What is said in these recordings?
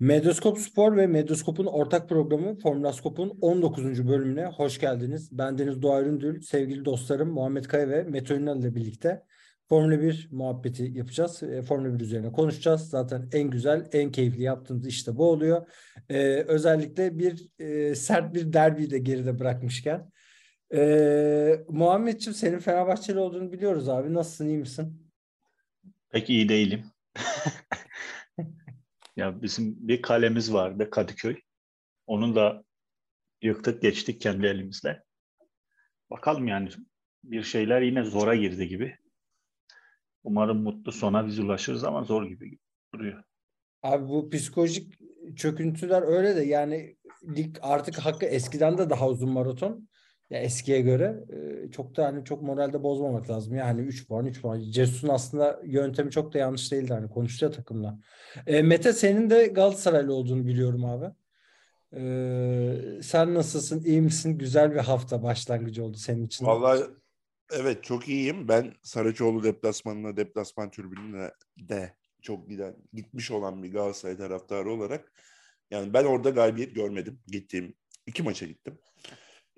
Medyaskop Spor ve Medyaskop'un ortak programı Formülaskop'un 19. bölümüne hoş geldiniz. Ben Deniz Doğa Üründül, sevgili dostlarım Muhammed Kaya ve Mete Ünal ile birlikte Formula 1 muhabbeti yapacağız. E, Formula 1 üzerine konuşacağız. Zaten en güzel, en keyifli yaptığımız işte bu oluyor. E, özellikle bir e, sert bir derbiyi de geride bırakmışken. E, Muhammedciğim senin Fenerbahçeli olduğunu biliyoruz abi. Nasılsın, iyi misin? Pek iyi değilim. ya bizim bir kalemiz vardı Kadıköy. Onu da yıktık geçtik kendi elimizle. Bakalım yani bir şeyler yine zora girdi gibi. Umarım mutlu sona biz ulaşırız ama zor gibi duruyor. Abi bu psikolojik çöküntüler öyle de yani lig artık hakkı eskiden de daha uzun maraton. Ya eskiye göre çok da hani çok moralde bozmamak lazım. Yani 3 puan 3 puan. Cesus'un aslında yöntemi çok da yanlış değildi hani konuştu takımla. E, Mete senin de Galatasaraylı olduğunu biliyorum abi. E, sen nasılsın? İyi misin? Güzel bir hafta başlangıcı oldu senin için. Vallahi evet çok iyiyim. Ben Saraçoğlu deplasmanına, deplasman tribününe de çok giden, gitmiş olan bir Galatasaray taraftarı olarak yani ben orada galibiyet görmedim. Gittiğim iki maça gittim.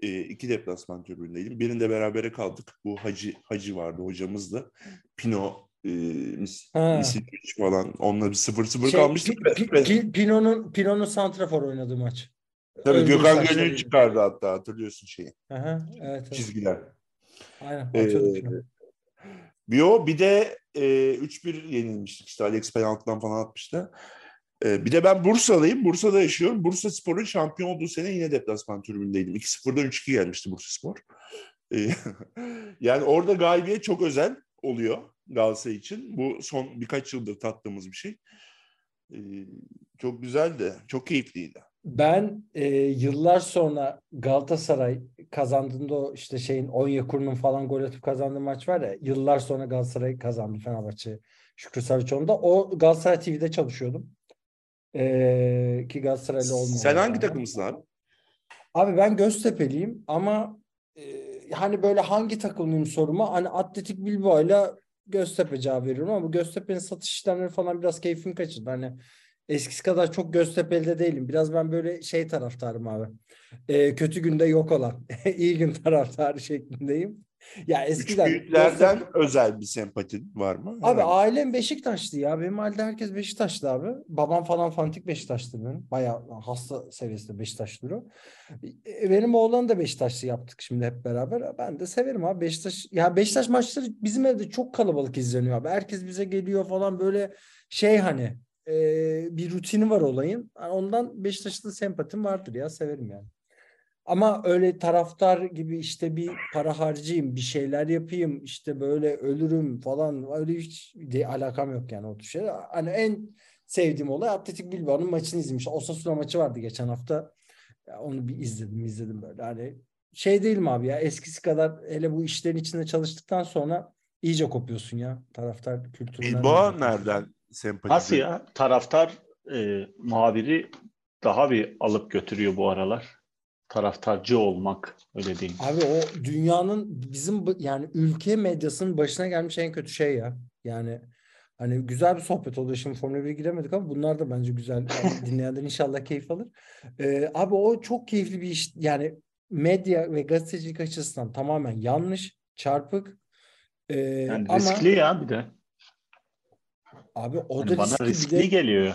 E, iki deplasman tribünündeydim. Birinde berabere kaldık. Bu Hacı Hacı vardı hocamızdı. Pino e, mis, falan onunla bir 0-0 Şey, kalmıştık. Pi- Pi- Pi- Pino'nun Pino'nun santrafor oynadığı maç. Tabii Öldürü Gökhan. Gönül çıkardı hatta hatırlıyorsun şeyi. Aha, evet, evet. Çizgiler. Aynen. Ee. Bir o bir de e, 3-1 yenilmiştik işte Alex penaltıdan falan atmıştı. E, bir de ben Bursalıyım. Bursa'da yaşıyorum. Bursa Spor'un şampiyon olduğu sene yine deplasman tribündeydim. 2-0'dan 3-2 gelmişti Bursa Spor. E, yani orada galibiyet çok özel oluyor Galatasaray için. Bu son birkaç yıldır tattığımız bir şey. E, çok güzeldi. Çok keyifliydi. Ben e, yıllar sonra Galatasaray kazandığında o işte şeyin Onyekuru'nun falan gol atıp kazandığı maç var ya yıllar sonra Galatasaray kazandı Fenerbahçe Şükrü Saraçoğlu'nda. O Galatasaray TV'de çalışıyordum. E, ki Galatasaraylı olmayan. Sen hangi yani. takımısın abi? Abi ben Göztepe'liyim ama e, hani böyle hangi takımlıyım soruma hani Atletik Bilbao'yla Göztepe cevap veriyorum ama bu Göztepe'nin satış işlemleri falan biraz keyfimi kaçırdı. Hani eskisi kadar çok Göztepe'li de değilim. Biraz ben böyle şey taraftarım abi. E, kötü günde yok olan, iyi gün taraftarı şeklindeyim. Ya Üç eskiden büyüklerden özel bir sempatin var mı? Abi Herhangi- ailem Beşiktaşlı ya. Benim ailede herkes Beşiktaşlı abi. Babam falan fanatik Beşiktaşlı benim. Bayağı hasta seviyesinde Beşiktaşlıdır o. E, Benim oğlan da Beşiktaşlı yaptık şimdi hep beraber. Ben de severim abi Beşiktaş. Ya Beşiktaş maçları bizim evde çok kalabalık izleniyor abi. Herkes bize geliyor falan böyle şey hani e, bir rutini var olayın. Ondan Beşiktaş'ta sempatim vardır ya severim yani. Ama öyle taraftar gibi işte bir para harcayayım, bir şeyler yapayım, işte böyle ölürüm falan öyle hiç de alakam yok yani o tür şeyler. Hani en sevdiğim olay Atletik Bilbao'nun maçını izlemiş. Osasuna maçı vardı geçen hafta. Onu bir izledim, izledim böyle. Hani şey değilim abi ya eskisi kadar hele bu işlerin içinde çalıştıktan sonra iyice kopuyorsun ya taraftar kültüründen. Bilbao nereden sempati? Nasıl ya? Taraftar e, muhabiri daha bir alıp götürüyor bu aralar. Taraftarcı olmak öyle diyeyim. Abi o dünyanın bizim yani ülke medyasının başına gelmiş en kötü şey ya. Yani hani güzel bir sohbet oluyor. Şimdi Formula 1'e giremedik ama bunlar da bence güzel. Dinleyenler inşallah keyif alır. Ee, abi o çok keyifli bir iş. Yani medya ve gazetecilik açısından tamamen yanlış, çarpık. Ee, Yani ama riskli ya bir de. abi o Yani da bana riskli riskli de geliyor.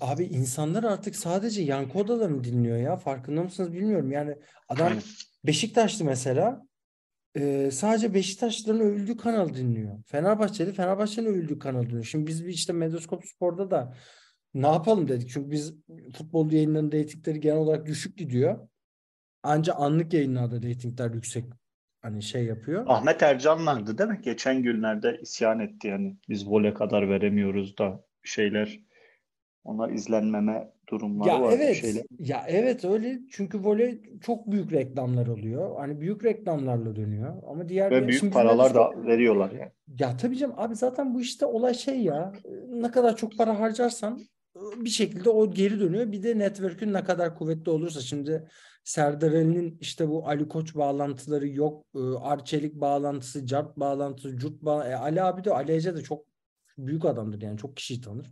Abi insanlar artık sadece yankı odalarını dinliyor ya. Farkında mısınız bilmiyorum. Yani adam. Beşiktaşlı mesela e, sadece Beşiktaşlıların övüldüğü kanalı dinliyor. Fenerbahçeli Fenerbahçe'nin övüldüğü kanalı dinliyor. Şimdi biz bir işte Medyaskop Spor'da da ne yapalım dedik. Çünkü biz futbol yayınlarının reytingleri genel olarak düşük gidiyor. Anca anlık yayınlarda reytingler yüksek hani şey yapıyor. Ahmet Ercanlardı değil mi? Geçen günlerde isyan etti yani. Biz vole kadar veremiyoruz da şeyler. Onlar izlenmeme durumları Ya var. evet. Şeyler. Ya evet öyle. Çünkü voley çok büyük reklamlar oluyor. Hani büyük reklamlarla dönüyor. Ama diğer Ve büyük paralar da veriyorlar yani. Ya tabii canım abi zaten bu işte olay şey ya ne kadar çok para harcarsan bir şekilde o geri dönüyor. Bir de network'ün ne kadar kuvvetli olursa şimdi Serdar Ali'nin işte bu Ali Koç bağlantıları yok. e, Arçelik bağlantısı, Cart bağlantısı, Curt bağlantısı. Ali abi de Ali Ece de çok büyük adamdır yani çok kişiyi tanır.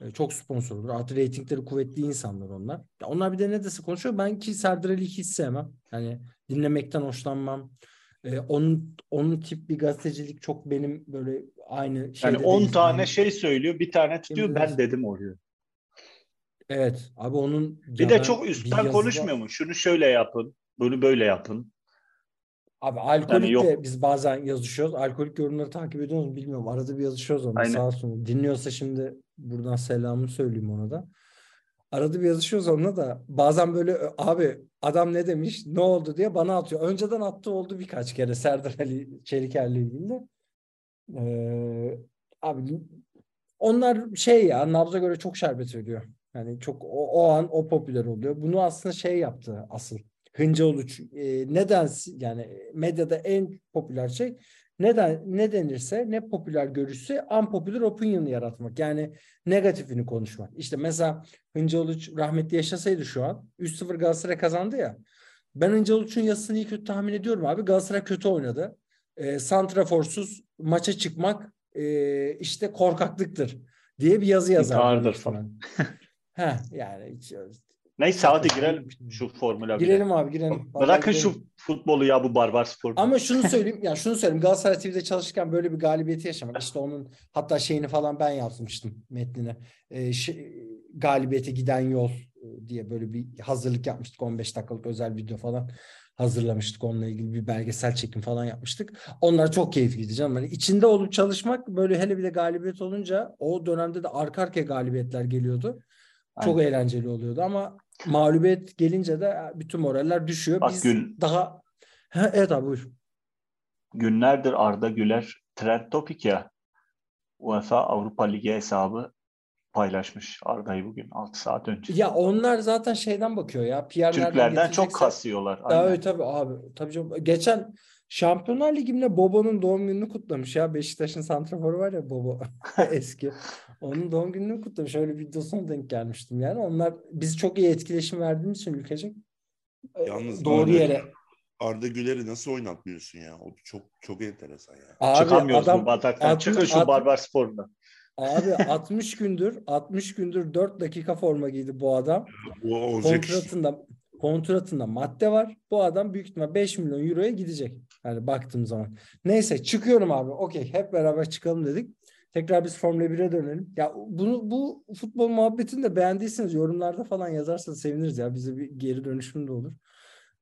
E, Çok sponsordur. Artı reytingleri kuvvetli insanlar onlar. Ya onlar bir de ne dese konuşuyor. Ben ki Serdar Ali'yi hiç sevmem. Yani dinlemekten hoşlanmam. Ee, onun onun tip bir gazetecilik çok benim böyle aynı Yani şeyde 10 değiliz. tane Aynı- şey söylüyor, bir tane tutuyor. Şimdi Ben dedim oluyor. Evet abi onun Bir de çok üstten konuşmuyor mu? Şunu şöyle yapın, bunu böyle yapın. Abi alkolik yok. de biz bazen yazışıyoruz. Alkolik yorumları takip ediyor musun bilmiyorum. Arada bir yazışıyoruz onunla Aynen. sağ olsun. Dinliyorsa şimdi buradan selamımı söyleyeyim ona da. Arada bir yazışıyoruz onunla da bazen böyle abi adam ne demiş ne oldu diye bana atıyor. Önceden attı oldu birkaç kere Serdar Ali Çeliker'le ilgili. Ee, abi onlar şey ya nabza göre çok şerbet veriyor. Yani çok o, o an o popüler oluyor. Bunu aslında şey yaptı asıl. Hıncaoğlu e, neden yani medyada en popüler şey neden ne denirse ne popüler görüşse unpopular opinion yaratmak. Yani negatifini konuşmak. İşte mesela Hıncaoğlu rahmetli yaşasaydı şu an 3-0 Galatasaray kazandı ya. Ben Hıncaoğlu'nun yazısını iyi kötü tahmin ediyorum abi. Galatasaray kötü oynadı. E, santraforsuz maça çıkmak e, işte korkaklıktır diye bir yazı yazar. İntihardır falan. Heh, yani hiç- Neyse hadi girelim şu formüle. Girelim abi girelim. Vallahi Bırakın girelim. şu futbolu ya bu barbar sporu. Ama şunu söyleyeyim ya şunu söyleyeyim Galatasaray TV'de çalışırken böyle bir galibiyeti yaşamak işte onun hatta şeyini falan ben yazmıştım metnine. Ee, şey, galibiyete giden yol e, diye böyle bir hazırlık yapmıştık 15 dakikalık özel video falan hazırlamıştık onunla ilgili bir belgesel çekim falan yapmıştık. Onlar çok keyifliydi canım. Hani içinde olup çalışmak böyle hele bir de galibiyet olunca o dönemde de arka arkaya galibiyetler geliyordu. Çok Aynen. eğlenceli oluyordu ama mağlubiyet gelince de bütün moraller düşüyor. Bak Biz Gül- daha Ha, evet abi buyur. Günlerdir Arda Güler trend topik ya. UEFA Avrupa Ligi hesabı paylaşmış Arda'yı bugün 6 saat önce. Ya onlar zaten şeyden bakıyor ya. PR nereden Türklerden çok kasıyorlar. Aynen. tabii abi. Tabii canım. Geçen Şampiyonlar Ligi'nde Bobo'nun doğum gününü kutlamış ya. Beşiktaş'ın santraforu var ya Bobo eski. Onun doğum gününü kutlamış. Öyle videosuna denk gelmiştim yani. Onlar biz çok iyi etkileşim verdiğimiz için ülkecek. Yalnız doğru Arda- yere. Arda Güler'i nasıl oynatmıyorsun ya? O çok çok enteresan ya. Abi Çıkamıyoruz adam bu bataktan. altın- Çıkın şu altın- barbar sporundan. abi 60 gündür 60 gündür 4 dakika forma giydi bu adam. O olacak kontratında kontratında madde var. Bu adam büyük ihtimal 5 milyon euroya gidecek. Yani baktığım zaman. Neyse çıkıyorum abi. Okey hep beraber çıkalım dedik. Tekrar biz Formula 1'e dönelim. Ya bunu bu futbol muhabbetini de beğendiyseniz yorumlarda falan yazarsanız seviniriz ya. Bize bir geri dönüşüm de olur.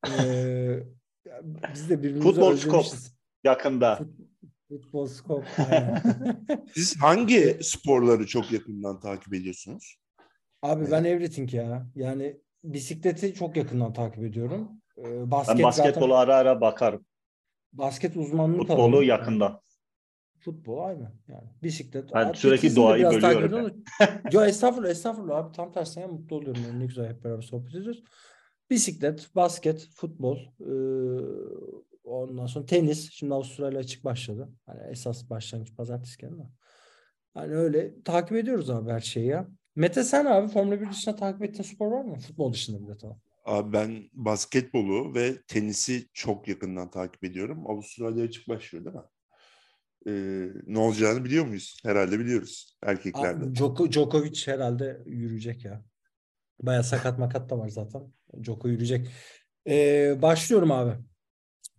Ee, biz de birbirimizi Futbol özlemişiz. Yakında. Futbol skop. aynen. Siz hangi sporları çok yakından takip ediyorsunuz? Abi ben everything ya. Yani bisikleti çok yakından takip ediyorum. Ee, Ben basket basketbolu zaten ara ara bakarım. Basket uzmanlığı Futbolu alanım. yakında. Futbol aynı. Yani bisiklet. Ben Atletizm sürekli de doğayı bölüyorum Yo estağfurullah estağfurullah abi tam tersine mutlu oluyorum. Yani ne güzel hep beraber sohbet ediyoruz. Bisiklet, basket, futbol, ee, ondan sonra tenis. Şimdi Avustralya açık başladı. Hani esas başlangıç pazartesi geldi ama. Hani öyle takip ediyoruz abi her şeyi ya. Mete sen abi Formula 1 dışında takip ettiğin spor var mı? Futbol dışında bile tamam. Abi ben basketbolu ve tenisi çok yakından takip ediyorum. Avustralya açık başlıyor değil mi? Ee, ne olacağını biliyor muyuz? Herhalde biliyoruz erkeklerde. Abi, Djoko- Djokovic herhalde yürüyecek ya. Baya sakat makat da var zaten. Djoko yürüyecek. Ee, başlıyorum abi.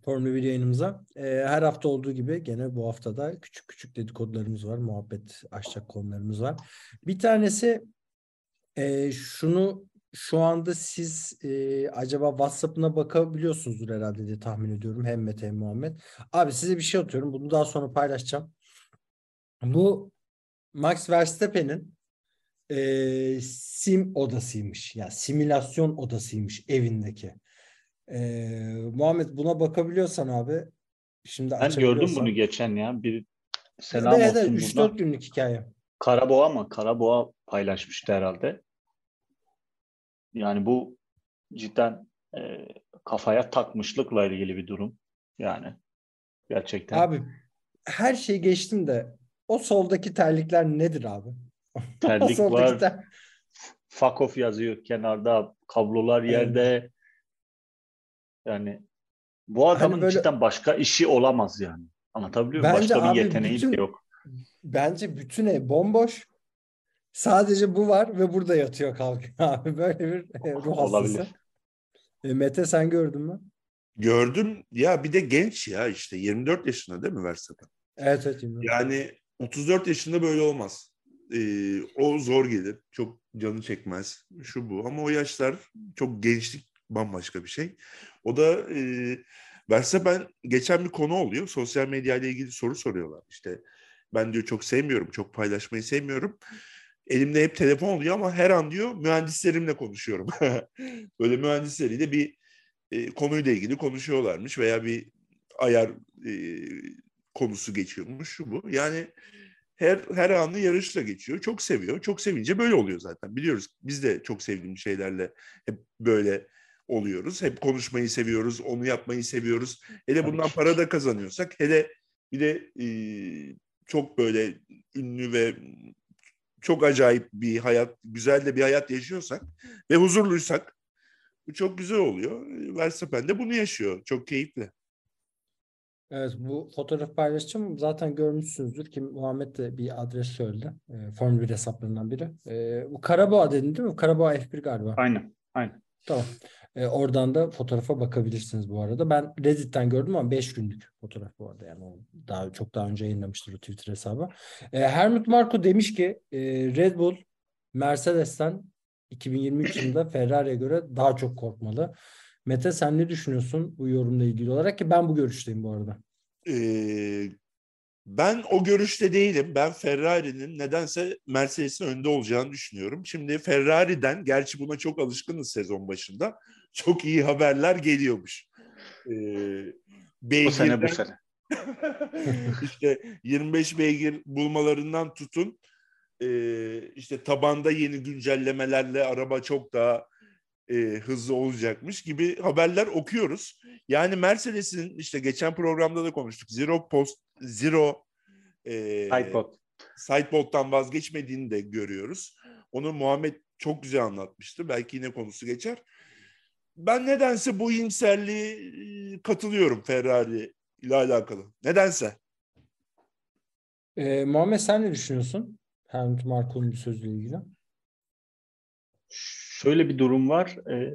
Formula 1 yayınımıza. Ee, her hafta olduğu gibi gene bu haftada küçük küçük dedikodularımız var. Muhabbet açacak konularımız var. Bir tanesi e, şunu şu anda siz e, acaba WhatsApp'ına bakabiliyorsunuzdur herhalde diye tahmin ediyorum. Hem Mete hem Muhammed. Abi size bir şey atıyorum. Bunu daha sonra paylaşacağım. Bu Max Verstappen'in e, sim odasıymış. Yani simülasyon odasıymış evindeki. E, Muhammed buna bakabiliyorsan abi şimdi Ben gördüm bunu geçen ya. Bir selam Evet, evet, olsun 3-4 buradan. günlük hikaye. Karaboğa mı? Karaboğa paylaşmıştı herhalde. Yani bu cidden e, kafaya takmışlıkla ilgili bir durum. Yani gerçekten. Abi her şeyi geçtim de o soldaki terlikler nedir abi? Terlik var. ter- fuck off yazıyor kenarda. Kablolar yerde. Yani bu adamın Hani böyle- cidden başka işi olamaz yani. Anlatabiliyor muyum? Bence Başka abi bir yeteneği bütün- de yok. Bence bütün ev bomboş. Sadece bu var ve burada yatıyor kalkıyor abi. Böyle bir e, ruh hastası. E, Mete sen gördün mü? Gördüm ya bir de genç ya işte 24 yaşında değil mi Verstappen? Evet evet. İmran. Yani 34 yaşında böyle olmaz. Ee, o zor gelir. Çok canı çekmez. Şu bu. Ama o yaşlar çok gençlik bambaşka bir şey. O da e, Verstappen geçen bir konu oluyor. Sosyal medya ile ilgili soru soruyorlar. İşte ben diyor çok sevmiyorum. Çok paylaşmayı sevmiyorum. Elimde hep telefon oluyor ama her an diyor mühendislerimle konuşuyorum. Böyle mühendisleriyle bir e, konuyla ilgili konuşuyorlarmış veya bir ayar e, konusu geçiyormuş şu bu. Yani her her anı yarışla geçiyor. Çok seviyor. Çok sevince böyle oluyor zaten. Biliyoruz. Biz de çok sevdiğimiz şeylerle hep böyle oluyoruz. Hep konuşmayı seviyoruz. Onu yapmayı seviyoruz. Hele Tabii bundan ki. para da kazanıyorsak hele bir de e, çok böyle ünlü ve çok acayip bir hayat, güzel de bir hayat yaşıyorsak ve huzurluysak bu çok güzel oluyor. Verstappen de bunu yaşıyor. Çok keyifli. Evet bu fotoğrafı paylaşacağım. Zaten görmüşsünüzdür ki Muhammed de bir adres söyledi. E, Formula 1 hesaplarından biri. E, bu Karaboğa dedin değil mi? Karaboğa F1 galiba. Aynen. Aynen. Tamam. E, oradan da fotoğrafa bakabilirsiniz bu arada. Ben Reddit'ten gördüm ama 5 günlük fotoğraf bu arada. Yani daha çok daha önce yayınlamıştır o Twitter hesabı. E, Helmut Marko demiş ki e, Red Bull Mercedes'ten 2023 yılında Ferrari'ye göre daha çok korkmalı. Mete sen ne düşünüyorsun bu yorumla ilgili olarak ki ben bu görüşteyim bu arada. Ee, ben o görüşte değilim. Ben Ferrari'nin nedense Mercedes'in önde olacağını düşünüyorum. Şimdi Ferrari'den, gerçi buna çok alışkınız sezon başında, çok iyi haberler geliyormuş. Ee, Bu sene bu beygirden- sene. işte 25 beygir bulmalarından tutun e, işte tabanda yeni güncellemelerle araba çok daha e, hızlı olacakmış gibi haberler okuyoruz. Yani Mercedes'in işte geçen programda da konuştuk. Zero post zero e, Sidepod. sidepod'dan vazgeçmediğini de görüyoruz. Onu Muhammed çok güzel anlatmıştı. Belki yine konusu geçer. Ben nedense bu iyimserliğe e, katılıyorum Ferrari ile alakalı. Nedense. E, Muhammed sen ne düşünüyorsun? Helmut Marko'nun bir sözle ilgili. Şöyle bir durum var. E,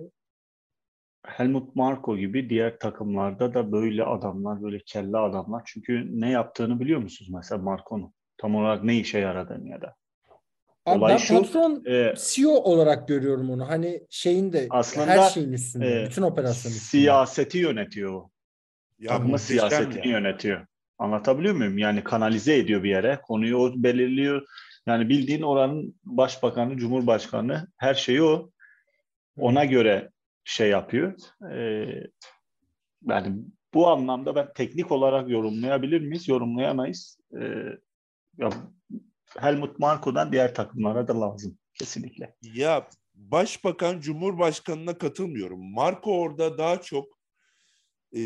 Helmut Marko gibi diğer takımlarda da böyle adamlar, böyle kelle adamlar. Çünkü ne yaptığını biliyor musunuz mesela Marko'nun? Tam olarak ne işe yaradığını ya da. Abi Olay ben şu, patron E, CEO olarak görüyorum onu. Hani şeyin de Aslında, her şeyin üstünde. e, bütün operasyonun üstünde. siyaseti yönetiyor o. Ya muhteşem siyasetini ya. yönetiyor. Anlatabiliyor muyum? Yani kanalize ediyor bir yere. Konuyu o belirliyor. Yani bildiğin oranın başbakanı, cumhurbaşkanı her şeyi o. Ona göre şey yapıyor. Ee, yani bu anlamda ben teknik olarak yorumlayabilir miyiz? Yorumlayamayız. Ee, ya Helmut Marko'dan diğer takımlara da lazım. Kesinlikle. Ya başbakan cumhurbaşkanına katılmıyorum. Marco orada daha çok e,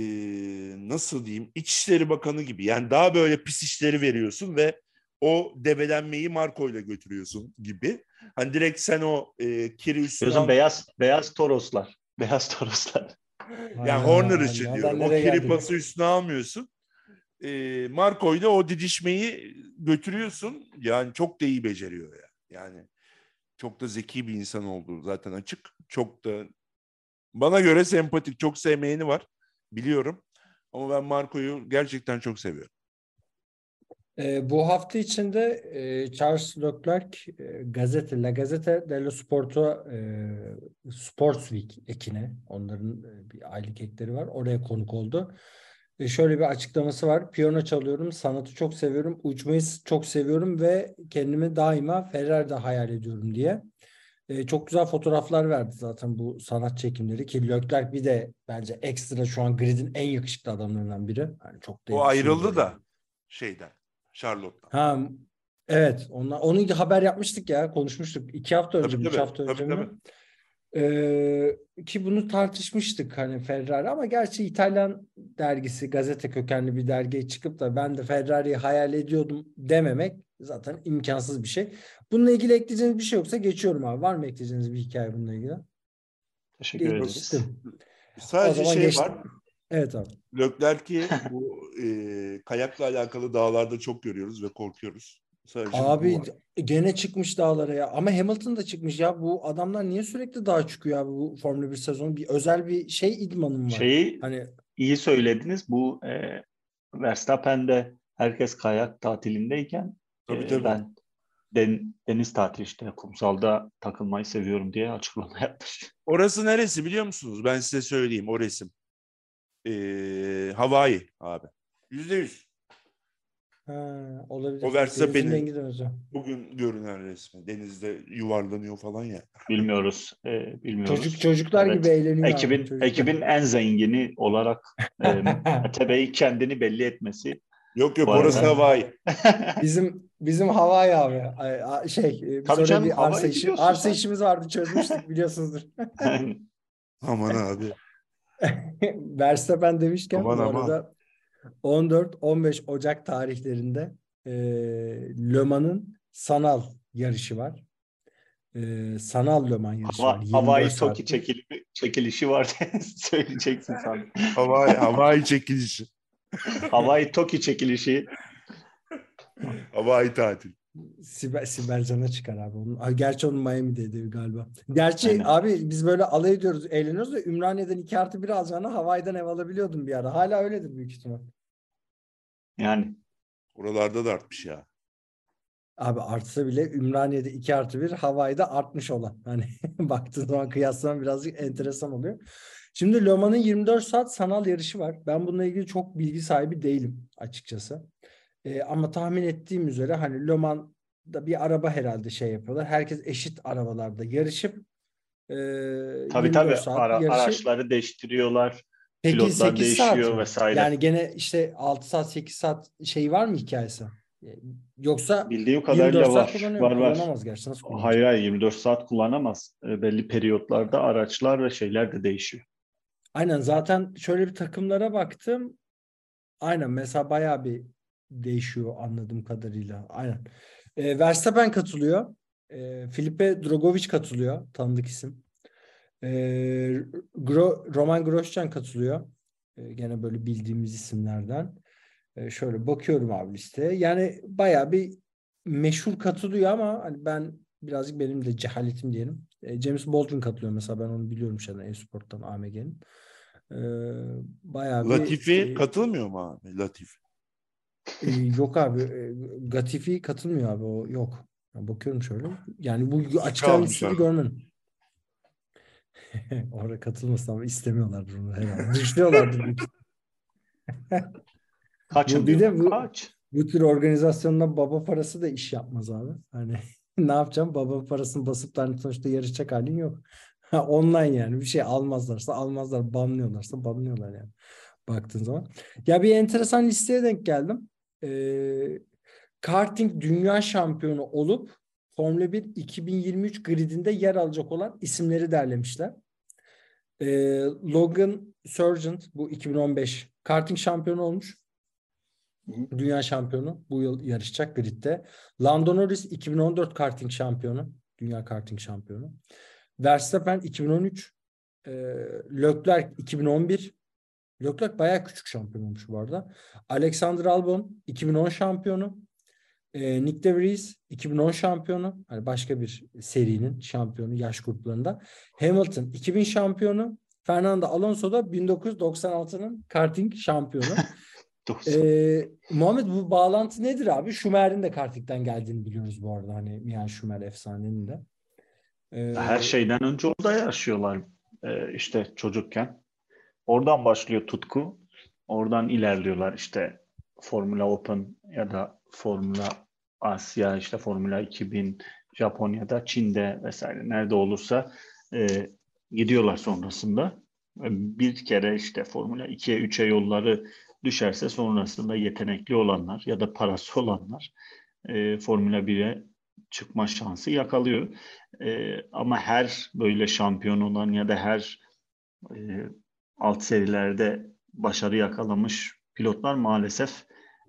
nasıl diyeyim İçişleri Bakanı gibi. Yani daha böyle pis işleri veriyorsun ve o debelenmeyi Marco ile götürüyorsun gibi. Hani direkt sen o e, kiri üstüne Gözüm beyaz beyaz toroslar. Beyaz toroslar. yani Horner için nereden diyorum. O kiri pası üstüne almıyorsun. E, Marco ile o didişmeyi götürüyorsun. Yani çok da iyi beceriyor ya. Yani çok da zeki bir insan olduğu zaten açık. Çok da bana göre sempatik. Çok sevmeyeni var. Biliyorum. Ama ben Marco'yu gerçekten çok seviyorum. E, bu hafta içinde e, Charles Leclerc e, gazete La Gazzetta dello Sport'a e, Sports Week ekine onların e, bir aylık ekleri var. Oraya konuk oldu. E, şöyle bir açıklaması var. Piyano çalıyorum, sanatı çok seviyorum, uçmayı çok seviyorum ve kendimi daima Ferrari'de hayal ediyorum diye. E, çok güzel fotoğraflar verdi zaten bu sanat çekimleri ki Leclerc bir de bence ekstra şu an gridin en yakışıklı adamlarından biri. Yani çok da O ayrıldı da şeyden. Charlotte'dan. Ha Evet, ondan, onu haber yapmıştık ya, konuşmuştuk. İki hafta önce, Tabii, mi, üç tabii, hafta önce tabii, mi? Ee, ki bunu tartışmıştık hani Ferrari ama gerçi İtalyan dergisi, gazete kökenli bir dergiye çıkıp da ben de Ferrari'yi hayal ediyordum dememek zaten imkansız bir şey. Bununla ilgili ekleyeceğiniz bir şey yoksa geçiyorum abi. Var mı ekleyeceğiniz bir hikaye bununla ilgili? Teşekkür ederiz. Sadece şey geçtim. var. Evet abi. Leclerc'i bu e, kayakla alakalı dağlarda çok görüyoruz ve korkuyoruz. Sadece Abi gene çıkmış dağlara ya. Ama Hamilton da çıkmış ya. Bu adamlar niye sürekli dağa çıkıyor abi bu Formula 1 sezonu? Bir özel bir şey idmanım var. Şeyi Hani iyi söylediniz. Bu e, Verstappen'de herkes kayak tatilindeyken Tabii, e, tabii. ben den- deniz tatili işte kumsalda takılmayı seviyorum diye açıklama yapmış. Orası neresi biliyor musunuz? Ben size söyleyeyim o resim. Ee, Hawaii abi. Yüzde yüz. ha, olabilir. O Verstappen'in-. Bugün görünen resmi. Denizde yuvarlanıyor falan ya. Bilmiyoruz. e, bilmiyoruz. Çocuk çocuklar Evet. gibi eğleniyor. abi, Ekibin, çocuklar. ekibin en zengini olarak e, Mete Bey kendini belli etmesi. Yok yok orası Hawaii. Bizim bizim Hawaii abi. Ay, a- Şey, e, Tabii canım, bir arsa işi arsa işimiz vardı çözmüştük biliyorsunuzdur. Aman abi. Verstappen demişken Aman, bu aman. arada 14-15 Ocak tarihlerinde e, Le Mans'ın sanal yarışı var. E, sanal Le Mans yarışı var. Hava, 24 Hawaii Toki saatlik. çekili, çekilişi var söyleyeceksin sen. Hawaii, Hawaii çekilişi. Hawaii Toki çekilişi Hawaii tatil. Sibel, Sibel Can'a çıkar abi. Onun, gerçi onun Miami'deydi galiba. Gerçi Aynen. abi biz böyle alay ediyoruz, eğleniyoruz da Ümraniye'den 2 artı 1 alacağına Hawaii'den ev alabiliyordum bir ara. Hala öyledir büyük ihtimal. yani Oralarda da artmış ya. Abi artsa bile Ümraniye'de 2 artı 1 Hawaii'de artmış olan. Hani baktığın zaman kıyaslama birazcık enteresan oluyor. Şimdi Le Mans'ın 24 saat sanal yarışı var. Ben bununla ilgili çok bilgi sahibi değilim açıkçası. Ee, ama tahmin ettiğim üzere hani Le Mans'da bir araba herhalde şey yapıyorlar. Herkes eşit arabalarda yarışıp e, tabii 24 tabii saat ara- yarışı- araçları değiştiriyorlar. Peki pilotlar 8 saat değişiyor mi? vesaire. Yani gene işte 6 saat 8 saat şey var mı hikayesi? Yoksa Bildiğim 24 kadarıyla saat var. kullanıyor Var var. Kullanamaz gerçi. Nasıl kullanacak? Hayır hayır 24 saat kullanamaz. E, belli periyotlarda araçlar ve şeyler de değişiyor. Aynen zaten şöyle bir takımlara baktım. Aynen mesela bayağı bir değişiyor anladığım kadarıyla. Aynen. E, Verstappen katılıyor. E, Felipe Drogovic katılıyor. Tanıdık isim. E, Gro- Roman Grosjean katılıyor. E, gene böyle bildiğimiz isimlerden. E, şöyle bakıyorum abi listeye. Yani bayağı bir meşhur katılıyor ama hani ben birazcık benim de cehaletim diyelim. E, James Baldwin katılıyor mesela ben onu biliyorum şeyden e-sporttan AMG'nin. E, bayağı bir Latifi e, katılmıyor mu abi? Latifi. E, yok abi. E, Gatifi katılmıyor abi o yok. Bakıyorum şöyle. Yani bu açık ara almışlar. listede görmedim. Oraya katılmasın ama istemiyorlardır onu herhalde. Dışlıyorlardır. büyük Kaçın Bu bir de bu- Kaç? Bu tür organizasyonda baba parası da iş yapmaz abi. Hani ne yapacağım? Baba parasını basıp da hani sonuçta yarışacak halin yok. Online yani bir şey almazlarsa almazlar. Banlıyorlarsa banlıyorlar yani. Baktığın zaman. Ya bir enteresan listeye denk geldim. Ee, karting dünya şampiyonu olup Formula 1 2023 gridinde yer alacak olan isimleri derlemişler. Ee, Logan Sargent bu 2015 karting şampiyonu olmuş. Dünya şampiyonu bu yıl yarışacak gridde. Lando Norris 2014 karting şampiyonu. Dünya karting şampiyonu. Verstappen 2013. E, Leclerc 2011. Leclerc bayağı küçük şampiyon olmuş bu arada. Alexander Albon 2010 şampiyonu. E, Nick De Vries 2010 şampiyonu. Hani başka bir serinin şampiyonu yaş gruplarında. Hamilton 2000 şampiyonu. Fernando Alonso da 1996'nın karting şampiyonu. Ee, Muhammed bu bağlantı nedir abi? Schumer'in de kartikten geldiğini biliyoruz bu arada. Hani Mian Schumer efsanenin de. Ee, Her şeyden önce orada yaşıyorlar e, işte çocukken. Oradan başlıyor tutku. Oradan ilerliyorlar işte Formula Open ya da Formula Asya işte Formula 2000 Japonya'da, Çin'de vesaire nerede olursa e, gidiyorlar sonrasında. E, Bir kere işte Formula 2'ye 3'e yolları düşerse sonrasında yetenekli olanlar ya da parası olanlar e, Formula 1'e çıkma şansı yakalıyor. E, ama her böyle şampiyon olan ya da her e, alt serilerde başarı yakalamış pilotlar maalesef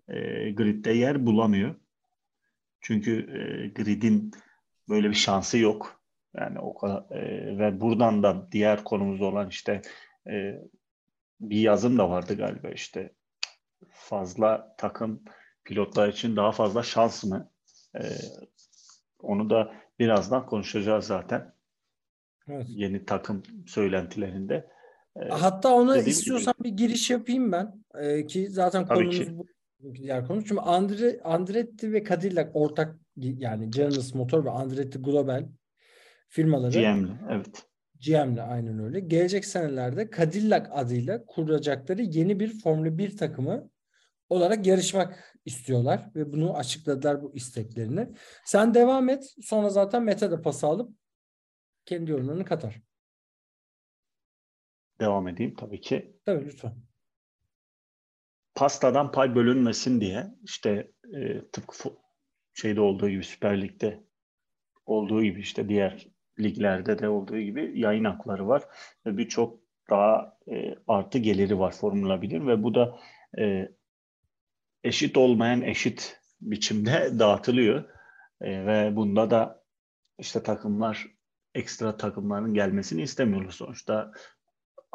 e, gridde yer bulamıyor. Çünkü e, gridin böyle bir şansı yok. Yani o kadar e, ve buradan da diğer konumuz olan işte e, bir yazım da vardı galiba işte fazla takım pilotlar için daha fazla şans mı? E, onu da birazdan konuşacağız zaten. Evet. Yeni takım söylentilerinde. E, Hatta ona dediğim istiyorsan bir giriş yapayım ben. Ee, ki zaten Tabii konumuz ki. bu diğer konu. Çünkü Andre, Andretti ve Cadillac ortak yani General Motor ve Andretti Global firmaları GM'li, evet. GM'le aynen öyle. Gelecek senelerde Cadillac adıyla kuracakları yeni bir Formula 1 takımı olarak yarışmak istiyorlar ve bunu açıkladılar bu isteklerini. Sen devam et. Sonra zaten Mete de pas alıp kendi yorumlarını katar. Devam edeyim tabii ki. Tabii lütfen. pastadan pay bölünmesin diye işte e, tıpkı şeyde olduğu gibi Süper Lig'de olduğu gibi işte diğer liglerde de olduğu gibi yayın hakları var ve birçok daha e, artı geliri var Formula 1'in ve bu da e, eşit olmayan eşit biçimde dağıtılıyor E, ve bunda da işte takımlar ekstra takımların gelmesini istemiyorlar sonuçta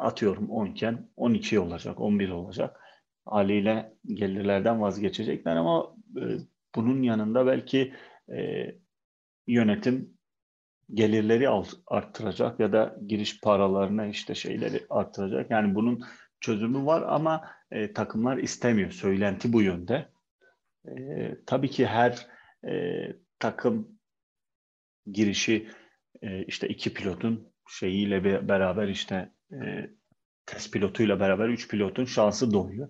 atıyorum 10 iken 12 olacak 11 olacak haliyle gelirlerden vazgeçecekler ama e, bunun yanında belki e, yönetim gelirleri arttıracak ya da giriş paralarına işte şeyleri arttıracak. Yani bunun çözümü var ama e, takımlar istemiyor. Söylenti bu yönde. E, tabii ki her e, takım girişi e, işte iki pilotun şeyiyle be- beraber işte e, test pilotuyla beraber üç pilotun şansı doğuyor.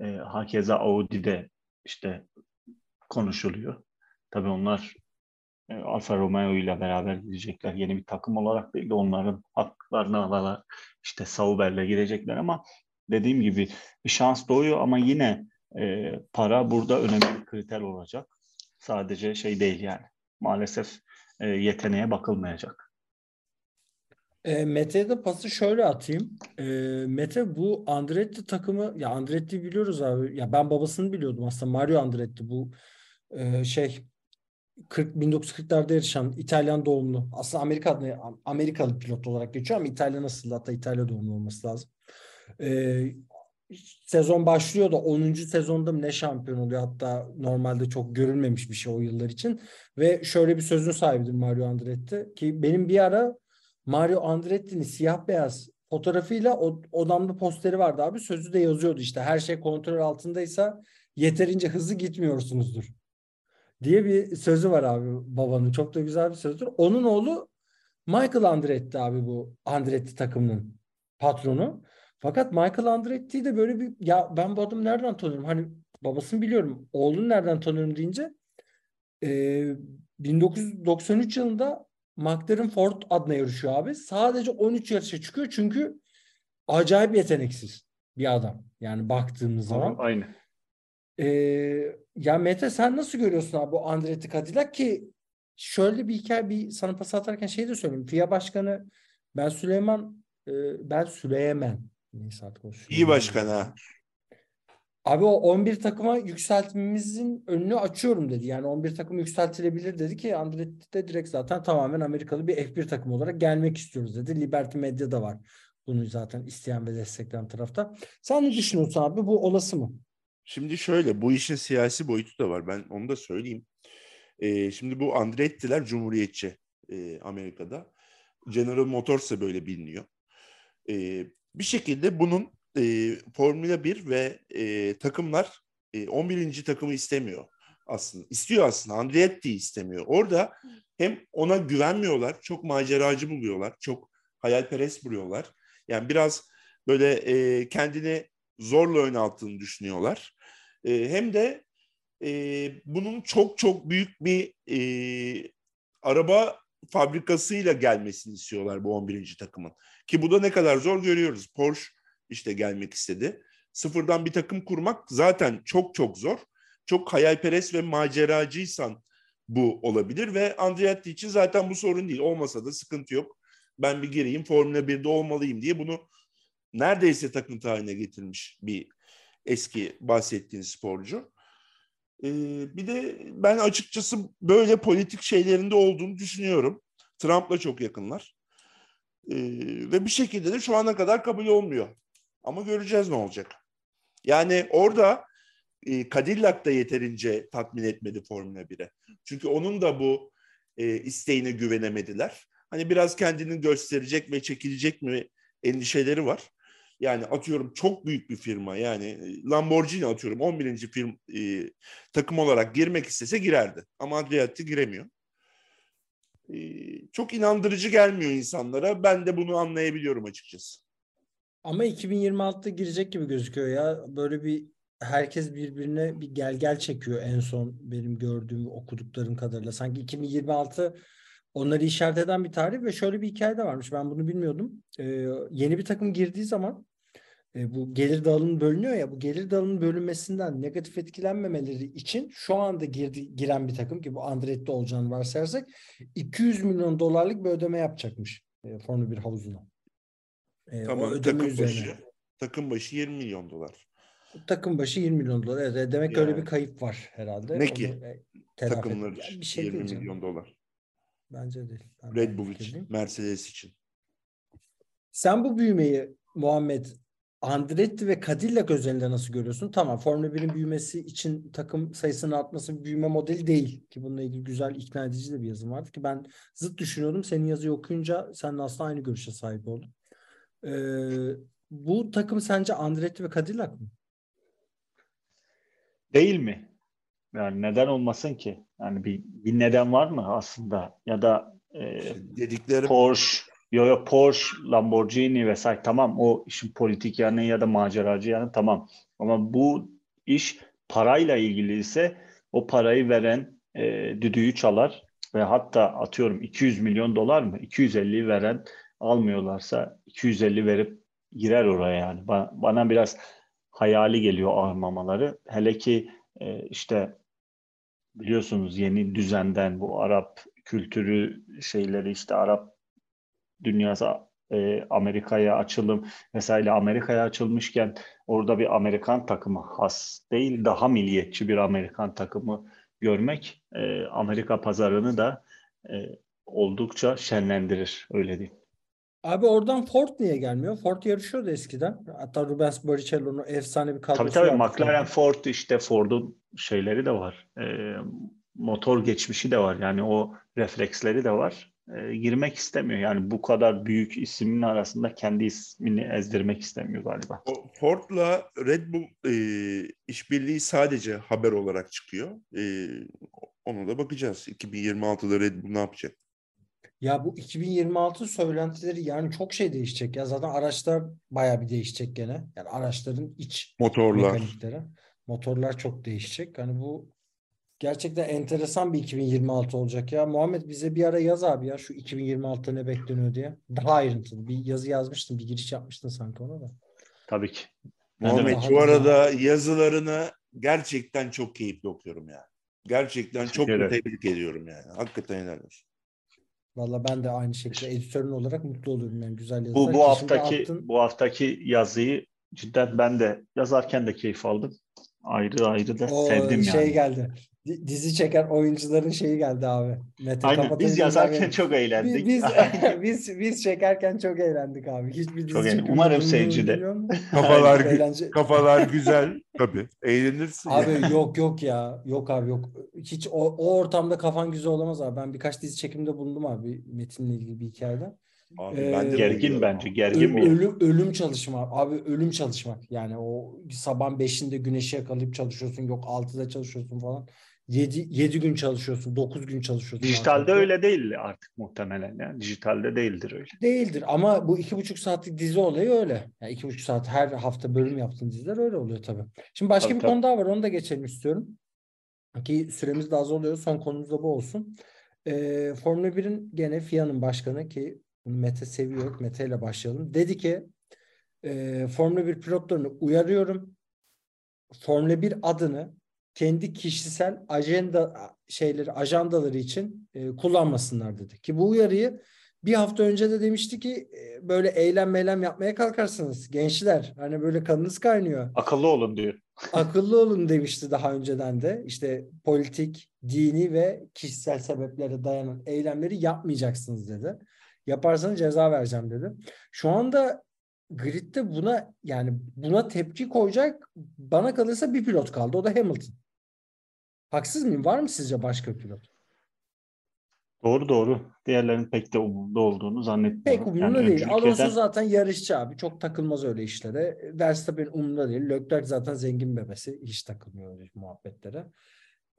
E, hakeza Audi'de işte konuşuluyor. Tabii onlar e, Alfa Romeo ile beraber gidecekler. Yeni bir takım olarak değil de onların haklarını alarak işte Sauber'le girecekler ama dediğim gibi bir şans doğuyor ama yine e, para burada önemli bir kriter olacak. Sadece şey değil yani. Maalesef e, yeteneğe bakılmayacak. E, Mete'ye de pası şöyle atayım. E, Mete bu Andretti takımı ya Andretti biliyoruz abi. Ya ben babasını biliyordum aslında Mario Andretti bu e, şey 40 1940'larda yarışan İtalyan doğumlu. Aslında Amerikalı Amerikalı pilot olarak geçiyor ama İtalyan asıllı hatta İtalya doğumlu olması lazım. E, sezon başlıyor da 10. sezonda ne şampiyon oluyor hatta normalde çok görülmemiş bir şey o yıllar için ve şöyle bir sözün sahibidir Mario Andretti ki benim bir ara Mario Andretti'nin siyah beyaz fotoğrafıyla o, odamda posteri vardı abi. Sözü de yazıyordu işte her şey kontrol altındaysa yeterince hızlı gitmiyorsunuzdur diye bir sözü var abi babanın. Çok da güzel bir sözdür. Onun oğlu Michael Andretti abi bu Andretti takımının patronu. Fakat Michael Andretti'yi de böyle bir ya ben bu adamı nereden tanıyorum? Hani babasını biliyorum. Oğlunu nereden tanıyorum deyince e, 1993 yılında McLaren Ford adına yarışıyor abi. Sadece 13 yarışa çıkıyor çünkü acayip yeteneksiz bir adam. Yani baktığımız zaman. Aynı. Ee, ya Mete sen nasıl görüyorsun abi bu Andretti Cadillac ki şöyle bir hikaye bir sana pas atarken şey de söyleyeyim. FIA Başkanı ben Süleyman e, ben Süleyman neyse artık o İyi başkan ha. Abi o 11 takıma yükseltmemizin önünü açıyorum dedi. Yani 11 takım yükseltilebilir dedi ki Andretti de direkt zaten tamamen Amerikalı bir F1 takım olarak gelmek istiyoruz dedi. Liberty Media da var. Bunu zaten isteyen ve destekleyen tarafta. Sen ne düşünüyorsun abi? Bu olası mı? Şimdi şöyle bu işin siyasi boyutu da var. Ben onu da söyleyeyim. Ee, şimdi bu Andretti'ler cumhuriyetçi e, Amerika'da. General Motors böyle biliniyor. Ee, bir şekilde bunun e, Formula 1 ve e, takımlar e, 11. takımı istemiyor aslında. İstiyor aslında. Andretti istemiyor. Orada hem ona güvenmiyorlar, çok maceracı buluyorlar, çok hayalperest buluyorlar. Yani biraz böyle e, kendini zorla ön altını düşünüyorlar. E, hem de e, bunun çok çok büyük bir e, araba fabrikasıyla gelmesini istiyorlar bu 11. takımın. Ki bu da ne kadar zor görüyoruz. Porsche işte gelmek istedi. Sıfırdan bir takım kurmak zaten çok çok zor. çok hayalperest ve maceracıysan bu olabilir ve Andretti için zaten bu sorun değil. Olmasa da sıkıntı yok. Ben bir gireyim Formula 1'de olmalıyım diye bunu neredeyse takıntı haline getirmiş bir eski bahsettiğin sporcu. Ee, bir de ben açıkçası böyle politik şeylerinde olduğunu düşünüyorum. Trump'la çok yakınlar. Ee, ve bir şekilde de şu ana kadar kabul olmuyor. Ama göreceğiz ne olacak. Yani orada e, Cadillac da yeterince tatmin etmedi Formula 1'e. Çünkü onun da bu e, isteğine güvenemediler. Hani biraz kendini gösterecek ve çekilecek mi endişeleri var. Yani atıyorum çok büyük bir firma yani e, Lamborghini atıyorum 11. firm e, takım olarak girmek istese girerdi. Ama Adriatti giremiyor. E, çok inandırıcı gelmiyor insanlara. Ben de bunu anlayabiliyorum açıkçası. Ama 2026'da girecek gibi gözüküyor ya. Böyle bir herkes birbirine bir gel gel çekiyor en son benim gördüğüm okuduklarım kadarıyla. Sanki 2026 onları işaret eden bir tarih ve şöyle bir hikaye de varmış. Ben bunu bilmiyordum. Ee, yeni bir takım girdiği zaman e, bu gelir dağılımı bölünüyor ya bu gelir dağılımının bölünmesinden negatif etkilenmemeleri için şu anda girdi, giren bir takım ki bu Andretti olacağını varsayarsak 200 milyon dolarlık bir ödeme yapacakmış e, Formula 1 havuzuna. E, Tamam ödeme takım üzerine. başı, takım başı 20 milyon dolar. Takım başı 20 milyon dolar. Evet, demek ki öyle Yani. bir kayıp var herhalde. Ne ki? e, Takımlar için Yani bir şey 20 değil canım. milyon dolar. Bence değil. Ben Red Bull için, fikirdeyim. Mercedes için. Sen bu büyümeyi Muhammed Andretti ve Cadillac özelinde nasıl görüyorsun? Tamam Formula 1'in büyümesi için takım sayısının artması bir büyüme modeli değil. Ki bununla ilgili güzel ikna edici de bir yazım vardı ki ben zıt düşünüyordum. Senin yazıyı okuyunca seninle aslında aynı görüşe sahip oldum. Ee, bu takım sence Andretti ve Cadillac mı? Değil mi? Yani neden olmasın ki? Yani bir, bir neden var mı aslında? Ya da e, Dedikleri Porsche, yo yo Porsche, Lamborghini vesaire tamam o işin politik yanı ya da maceracı yanı tamam. Ama bu iş parayla ilgili ise o parayı veren e, düdüğü çalar ve hatta atıyorum 200 milyon dolar mı? 250 veren almıyorlarsa 250 verip girer oraya yani. Ba- Bana biraz hayali geliyor almamaları. Hele ki e, işte biliyorsunuz yeni düzenden bu Arap kültürü şeyleri işte Arap dünyası e, Amerika'ya açılım vesaire Amerika'ya açılmışken orada bir Amerikan takımı has değil daha milliyetçi bir Amerikan takımı görmek e, Amerika pazarını da e, oldukça şenlendirir öyle diyeyim. Abi oradan Ford niye gelmiyor? Ford yarışıyordu eskiden. Hatta Rubens Barrichello'nun efsane bir kadrosu Tabii tabii vardı McLaren. Ford işte Ford'un şeyleri de var. E, motor geçmişi de var. Yani o refleksleri de var. E, girmek istemiyor. Yani bu kadar büyük ismin arasında kendi ismini ezdirmek istemiyor galiba. O Ford'la Red Bull e, işbirliği sadece haber olarak çıkıyor. E, ona da bakacağız. 2026'da Red Bull ne yapacak? Ya bu 2026 söylentileri yani çok şey değişecek ya. Zaten araçlar bayağı bir değişecek gene. Yani araçların iç Motorlar. mekanikleri. Motorlar çok değişecek. Hani bu gerçekten enteresan bir 2026 olacak ya. Muhammed bize bir ara yaz abi ya şu 2026'da ne bekleniyor diye. Daha ayrıntılı bir yazı yazmıştın, bir giriş yapmıştın sanki ona da. Tabii ki. Muhammed bu da- arada yazılarını gerçekten çok keyifli okuyorum yani. Gerçekten çok tebrik ediyorum yani. Hakikaten helal olsun. Valla ben de aynı şekilde editörün olarak mutlu oluyorum yani güzel yazılar. Bu bu haftaki attın- bu haftaki yazıyı cidden ben de yazarken de keyif aldım. Ayrı ayrı da O sevdim şey yani. geldi. Di- Dizi çeken oyuncuların şeyi geldi abi. Mete Aynen. Biz yazarken izler- çok eğlendik. Biz, biz, biz, biz çekerken çok eğlendik abi. Hiçbir dizi Çok çekimi Umarım seyirci de. Kafalar, eğlence- kafalar güzel. Tabii. Eğlenirsin. Abi yani. yok yok ya. Yok abi yok. Hiç o, o ortamda kafan güzel olamaz abi. Ben birkaç dizi çekimde bulundum abi. Metinle ilgili bir hikayede. Abi Ee, ben Gergin bence. Gergin bir. ölüm, ölüm çalışma abi ölüm çalışmak yani o sabah 5'inde güneşi yakalayıp çalışıyorsun yok 6'da çalışıyorsun falan 7, 7 gün çalışıyorsun 9 gün çalışıyorsun Dijitalde arkaya. öyle değil artık muhtemelen. Yani dijitalde değildir öyle. Değildir ama bu iki buçuk saatlik dizi olayı öyle. Yani iki buçuk saat her hafta bölüm yaptığın diziler öyle oluyor tabii. Şimdi başka Tabii, bir tabii. konu daha var onu da geçelim istiyorum. Ki süremiz de azalıyor. Son konumuz da bu olsun. Ee, Formula 1'in gene FIA'nın başkanı ki Mete seviyor. Mete ile başlayalım. Dedi ki e, Formula 1 pilotlarını uyarıyorum. Formula 1 adını kendi kişisel ajanda şeyleri ajandaları için e, kullanmasınlar dedi. Ki bu uyarıyı bir hafta önce de demişti ki e, böyle eylem meylem yapmaya kalkarsınız gençler. Hani böyle kanınız kaynıyor. Akıllı olun diyor. Akıllı olun demişti daha önceden de. İşte politik, dini ve kişisel sebeplere dayanan eylemleri yapmayacaksınız dedi. Yaparsanız ceza vereceğim dedi. Şu anda gridde buna yani buna tepki koyacak bana kalırsa bir pilot kaldı. O da Hamilton. Haksız mıyım? Var mı sizce başka pilot? Doğru doğru. Diğerlerinin pek de umurunda olduğunu zannetmiyorum. Pek umurunda Yani değil. Alonso eden- zaten yarışçı abi. Çok takılmaz öyle işlere. Verstappen umurunda değil. Leclerc zaten zengin bebesi. Hiç takılmıyor öyle muhabbetlere.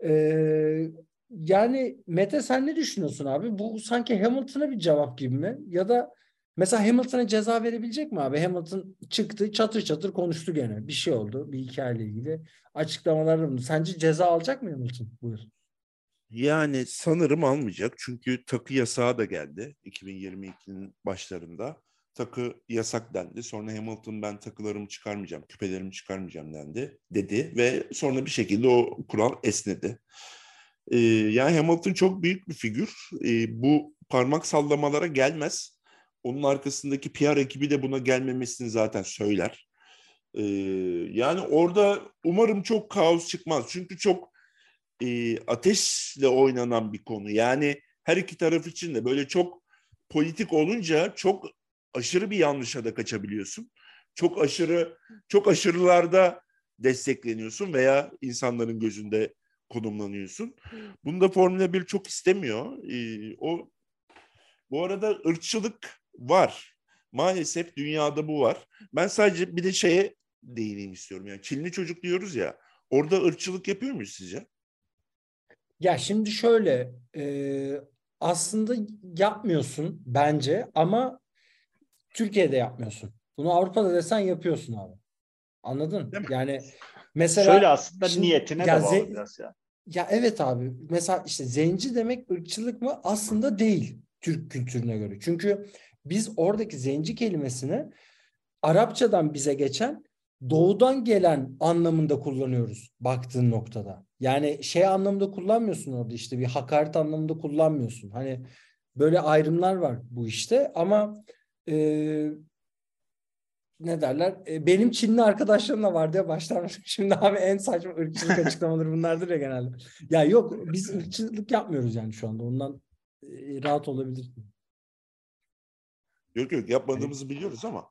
Ee, yani Mete sen ne düşünüyorsun abi? Bu sanki Hamilton'a bir cevap gibi mi? Ya da mesela Hamilton'a ceza verebilecek mi abi? Hamilton çıktı çatır çatır konuştu gene. Bir şey oldu. Bir hikayeyle ilgili açıklamalar bulundu. Sence ceza alacak mı Hamilton? Buyur. Yani sanırım almayacak. Çünkü takı yasağı da geldi 2022'nin başlarında. Takı yasak dendi. Sonra Hamilton ben takılarımı çıkarmayacağım, küpelerimi çıkarmayacağım dendi. Dedi ve sonra bir şekilde o kural esnedi. Ee, yani Hamilton çok büyük bir figür. Ee, bu parmak sallamalara gelmez. Onun arkasındaki PR ekibi de buna gelmemesini zaten söyler. Ee, yani orada umarım çok kaos çıkmaz. Çünkü çok e, ateşle oynanan bir konu. Yani her iki taraf için de böyle çok politik olunca çok aşırı bir yanlışa da kaçabiliyorsun. Çok aşırı çok aşırılarda destekleniyorsun veya insanların gözünde konumlanıyorsun. Bunu da Formula 1 çok istemiyor. Ee, o bu arada ırkçılık var. Maalesef dünyada bu var. Ben sadece bir de şeye değineyim istiyorum. Yani Çinli çocuk diyoruz ya. Orada ırkçılık yapıyor muyuz sizce? Ya şimdi şöyle e, aslında yapmıyorsun bence ama Türkiye'de yapmıyorsun. Bunu Avrupa'da desen yapıyorsun abi. Anladın? Değil mi? Yani mesela Şöyle aslında şimdi- niyetine ya de bağlı ze- biraz ya. ya evet abi. Mesela işte zenci demek ırkçılık mı? Aslında değil Türk kültürüne göre. Çünkü biz oradaki zenci kelimesini Arapçadan bize geçen doğudan gelen anlamında kullanıyoruz baktığın noktada. Yani şey anlamında kullanmıyorsun orada işte bir hakaret anlamında kullanmıyorsun. Hani böyle ayrımlar var bu işte ama e, ne derler? E, benim Çinli arkadaşlarım da var diye başlamış. Şimdi abi en saçma ırkçılık açıklamaları bunlardır ya genelde. Ya yok biz ırkçılık yapmıyoruz yani şu anda. Ondan e, rahat olabilirsin. Yok yok yapmadığımızı biliyoruz ama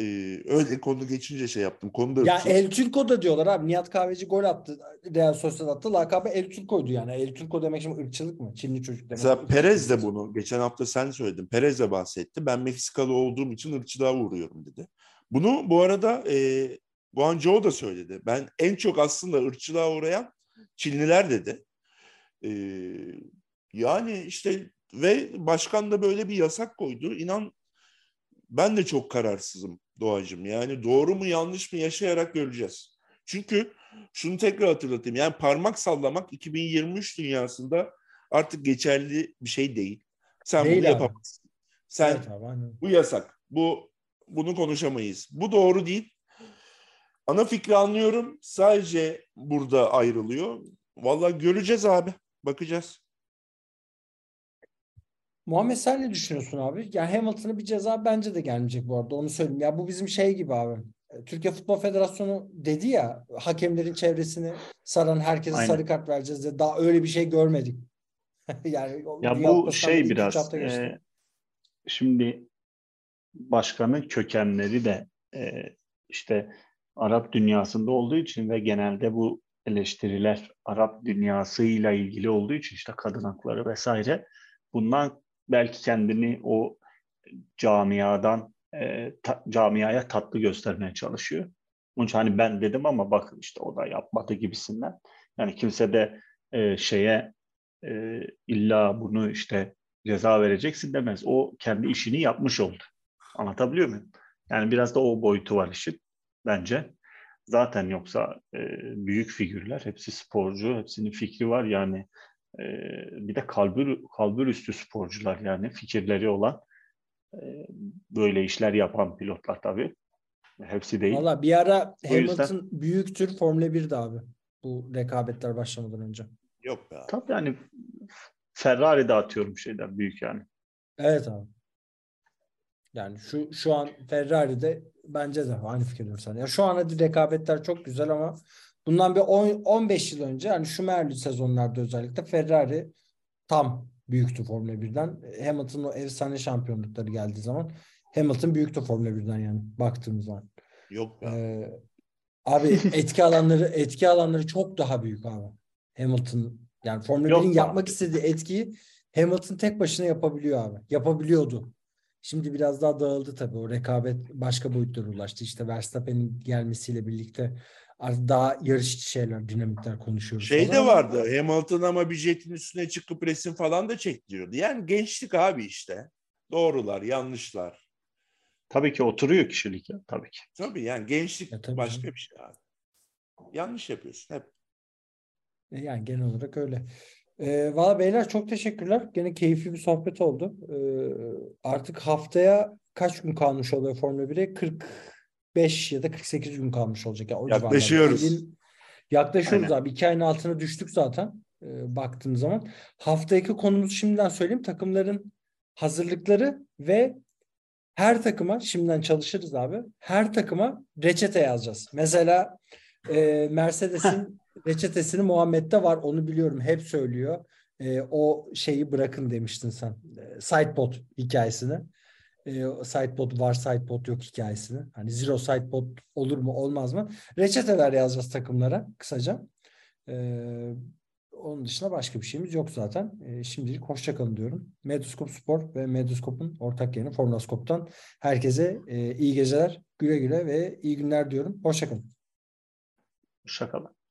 e, öyle konu geçince şey yaptım. Konuda Ya El Turco da diyorlar abi. Nihat Kahveci gol attı. Real Sociedad'da lakabı El Turco'ydu yani. El Turco demek şimdi ırkçılık mı? Çinli çocuk demek. Mesela Perez de bunu geçen hafta sen söyledin. Perez de bahsetti. Ben Meksikalı olduğum için ırkçılığa uğruyorum dedi. Bunu bu arada e, Guangzhou da söyledi. Ben en çok aslında ırkçılığa uğrayan Çinliler dedi. E, yani işte ve başkan da böyle bir yasak koydu. İnan ben de çok kararsızım Doğacığım. Yani doğru mu yanlış mı yaşayarak göreceğiz. Çünkü şunu tekrar hatırlatayım. Yani parmak sallamak 2023 dünyasında artık geçerli bir şey değil. Sen Değil bunu abi. yapamazsın. Sen Evet abi, aynen. bu yasak. Bu bunu konuşamayız. Bu doğru değil. Ana fikri anlıyorum. Sadece burada ayrılıyor. Vallahi göreceğiz abi. Bakacağız. Muhammed sen ne düşünüyorsun abi? Ya Hamilton'a bir ceza bence de gelmeyecek bu arada. Onu söyleyeyim. Ya bu bizim şey gibi abi. E, Türkiye Futbol Federasyonu dedi ya hakemlerin çevresini saran herkese Aynen. sarı kart vereceğiz diye. Daha öyle bir şey görmedik. yani Ya bu şey biraz e, şimdi başkanın kökenleri de e, işte Arap dünyasında olduğu için ve genelde bu eleştiriler Arap dünyasıyla ilgili olduğu için işte kadın hakları vesaire bundan belki kendini o camiadan e, ta- camiaya tatlı göstermeye çalışıyor. Onun için hani ben dedim ama bakın işte o da yapmadı gibisinden. Yani kimse de e, şeye e, illa bunu işte ceza vereceksin demez. O kendi işini yapmış oldu. Anlatabiliyor muyum? Yani biraz da o boyutu var işin bence. Zaten yoksa e, büyük figürler, hepsi sporcu, hepsinin fikri var yani. E, bir de kalbur, kalbur üstü sporcular yani fikirleri olan e, böyle işler yapan pilotlar tabii. Hepsi değil. Valla bir ara O yüzden- Hamilton büyüktür Formula 1'de abi. bu rekabetler başlamadan önce. Yok be abi. Tabii yani Ferrari de atıyorum şeyden büyük yani. Evet abi. Yani şu şu an Ferrari'de bence de aynı fikirdeyim sana. Ya şu an hadi rekabetler çok güzel ama bundan bir 10, 15 yıl önce hani Schumacher'li sezonlarda özellikle Ferrari tam büyüktü Formula 1'den. Hamilton'ın o efsane şampiyonlukları geldiği zaman Hamilton büyüktü Formula 1'den yani baktığımız zaman. Yok be abi. Ee, abi etki alanları etki alanları çok daha büyük abi. Hamilton yani Formula Yok 1'in abi. yapmak istediği etkiyi Hamilton tek başına yapabiliyor abi. Yapabiliyordu. Şimdi biraz daha dağıldı tabii. O rekabet başka boyutlara ulaştı. İşte Verstappen'in gelmesiyle birlikte artık daha yarışçı şeyler, dinamikler konuşuyoruz. Şey falan de vardı. Hamilton ama bir jetin üstüne çıkıp resim falan da çektiriyordu. Yani gençlik abi işte. Doğrular, yanlışlar. Tabii ki oturuyor kişilik ya tabii ki. Tabii yani gençlik Ya tabii başka canım. bir şey abi. Yanlış yapıyorsun hep. E, Yani genel olarak öyle. Ee, Valla beyler çok teşekkürler. Gene keyifli bir sohbet oldu. Ee, artık haftaya kaç gün kalmış oluyor Formula 1'e? 45 ya da 48 gün kalmış olacak. Yani o civarlarda. Yaklaşıyoruz. Elin- Yaklaşıyoruz Aynen. abi. İki ayın altına düştük zaten e, baktığım zaman. Haftaki konumuz şimdiden söyleyeyim. Takımların hazırlıkları ve her takıma şimdiden çalışırız abi. Her takıma reçete yazacağız. Mesela e, Mercedes'in reçetesini Muhammed'de var. Onu biliyorum. Hep söylüyor. E, o şeyi bırakın demiştin sen. E, sidepod hikayesini. E, sidepod var, sidepod yok hikayesini. Hani zero sidepod olur mu, olmaz mı? Reçeteler yazacağız takımlara kısaca. E, onun dışında başka bir şeyimiz yok zaten. E, şimdilik hoşça kalın diyorum. Medoskop Spor ve Medoskop'un ortak yayını Formulaskop'tan herkese e, iyi geceler, güle güle ve iyi günler diyorum. Hoşça kalın. Şakalar.